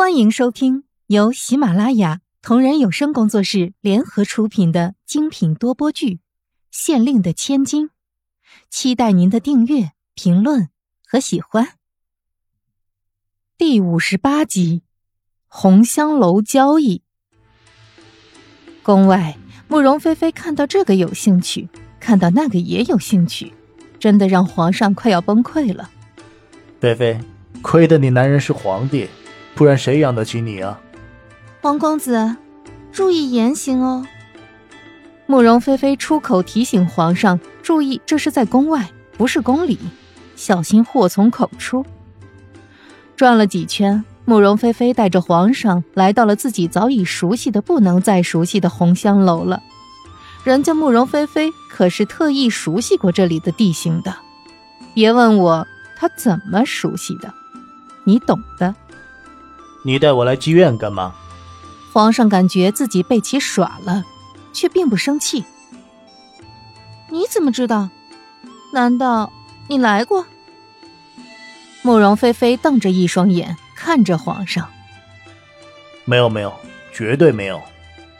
欢迎收听由喜马拉雅同人有声工作室联合出品的精品多播剧《县令的千金》，期待您的订阅、评论和喜欢。第五十八集，红香楼交易。宫外，慕容菲菲看到这个有兴趣，看到那个也有兴趣，真的让皇上快要崩溃了。菲菲，亏得你男人是皇帝，不然谁养得起你啊？王公子，注意言行哦。慕容菲菲出口提醒皇上注意，这是在宫外，不是宫里，小心祸从口出。转了几圈，慕容菲菲带着皇上来到了自己早已熟悉的不能再熟悉的红香楼了。人家慕容菲菲可是特意熟悉过这里的地形的，别问我她怎么熟悉的，你懂的。你带我来妓院干嘛？皇上感觉自己被其耍了，却并不生气。你怎么知道？难道你来过？慕容菲菲瞪着一双眼看着皇上。没有没有，绝对没有。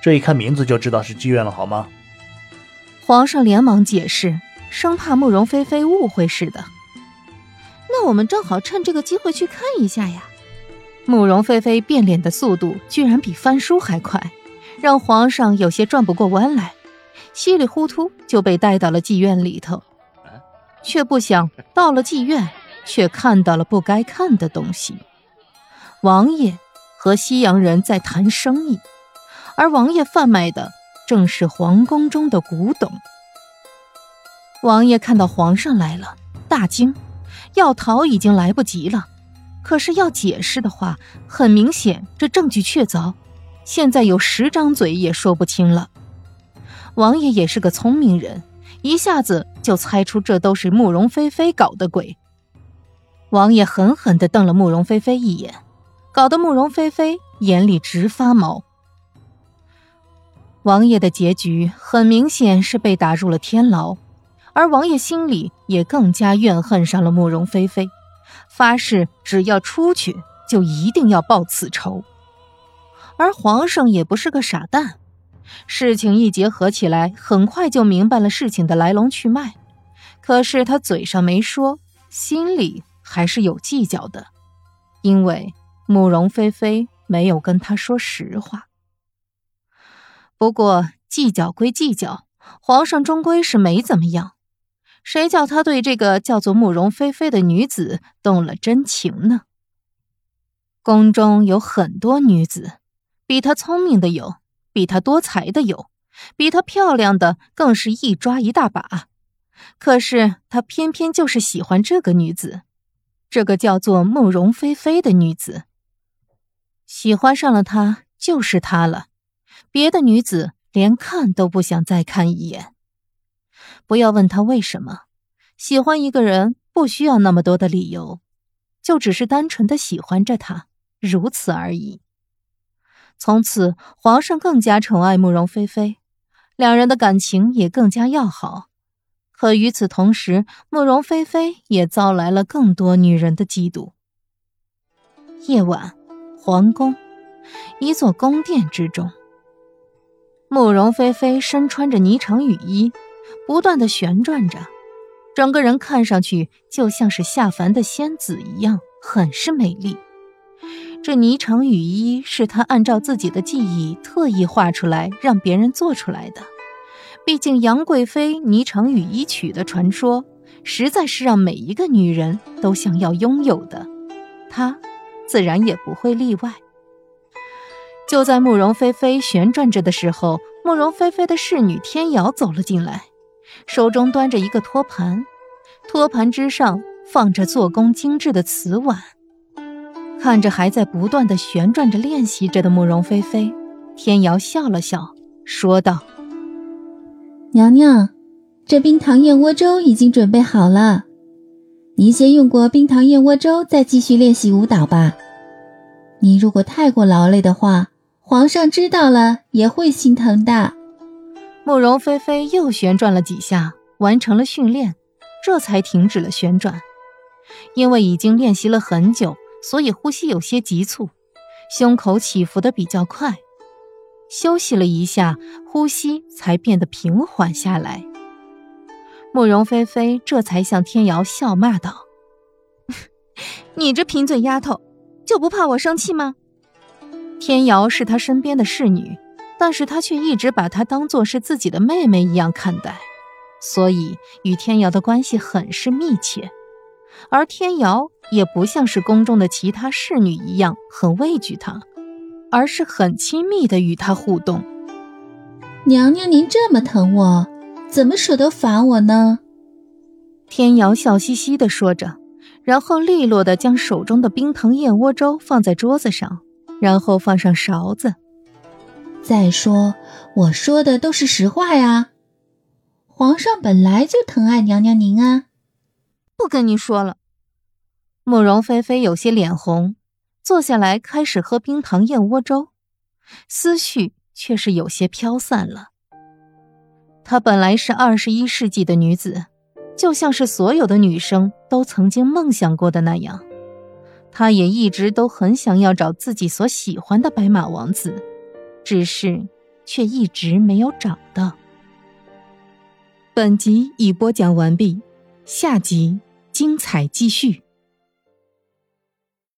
这一看名字就知道是妓院了，好吗？皇上连忙解释，生怕慕容菲菲误会似的。那我们正好趁这个机会去看一下呀。慕容菲菲变脸的速度居然比翻书还快，让皇上有些转不过弯来，稀里糊涂就被带到了妓院里头，却不想到了妓院，却看到了不该看的东西。王爷和西洋人在谈生意，而王爷贩卖的正是皇宫中的古董。王爷看到皇上来了，大惊，要逃已经来不及了。可是要解释的话，很明显这证据确凿，现在有十张嘴也说不清了。王爷也是个聪明人，一下子就猜出这都是慕容菲菲搞的鬼。王爷狠狠地瞪了慕容菲菲一眼，搞得慕容菲菲眼里直发毛。王爷的结局很明显是被打入了天牢，而王爷心里也更加怨恨上了慕容菲菲。发誓，只要出去，就一定要报此仇。而皇上也不是个傻蛋，事情一结合起来，很快就明白了事情的来龙去脉。可是他嘴上没说，心里还是有计较的，因为慕容菲菲没有跟他说实话。不过计较归计较，皇上终归是没怎么样。谁叫他对这个叫做慕容菲菲的女子动了真情呢？宫中有很多女子，比她聪明的有，比她多才的有，比她漂亮的更是一抓一大把。可是他偏偏就是喜欢这个女子，这个叫做慕容菲菲的女子。喜欢上了她，就是她了，别的女子连看都不想再看一眼。不要问他为什么喜欢一个人，不需要那么多的理由，就只是单纯的喜欢着他，如此而已。从此，皇上更加宠爱慕容菲菲，两人的感情也更加要好。可与此同时，慕容菲菲也遭来了更多女人的嫉妒。夜晚，皇宫，一座宫殿之中，慕容菲菲身穿着霓裳羽衣。不断的旋转着，整个人看上去就像是下凡的仙子一样，很是美丽。这霓裳羽衣是她按照自己的记忆特意画出来，让别人做出来的。毕竟杨贵妃霓裳羽衣曲的传说，实在是让每一个女人都想要拥有的，她自然也不会例外。就在慕容菲菲旋转着的时候，慕容菲菲的侍女天瑶走了进来。手中端着一个托盘，托盘之上放着做工精致的瓷碗。看着还在不断的旋转着练习着的慕容菲菲，天瑶笑了笑，说道：“娘娘，这冰糖燕窝粥已经准备好了，您先用过冰糖燕窝粥，再继续练习舞蹈吧。您如果太过劳累的话，皇上知道了也会心疼的。”慕容菲菲又旋转了几下，完成了训练，这才停止了旋转。因为已经练习了很久，所以呼吸有些急促，胸口起伏的比较快。休息了一下，呼吸才变得平缓下来。慕容菲菲这才向天瑶笑骂道：“ 你这贫嘴丫头，就不怕我生气吗？”天瑶是他身边的侍女，但是他却一直把她当做是自己的妹妹一样看待，所以与天瑶的关系很是密切。而天瑶也不像是宫中的其他侍女一样很畏惧她，而是很亲密的与他互动。娘娘，您这么疼我，怎么舍得罚我呢？天瑶笑嘻嘻的说着，然后利落的将手中的冰糖燕窝粥放在桌子上，然后放上勺子。再说，我说的都是实话呀。皇上本来就疼爱娘娘您啊。不跟你说了。慕容菲菲有些脸红，坐下来开始喝冰糖燕窝粥，思绪却是有些飘散了。她本来是二十一世纪的女子，就像是所有的女生都曾经梦想过的那样，她也一直都很想要找自己所喜欢的白马王子，只是却一直没有找到。本集已播讲完毕，下集。精彩继续。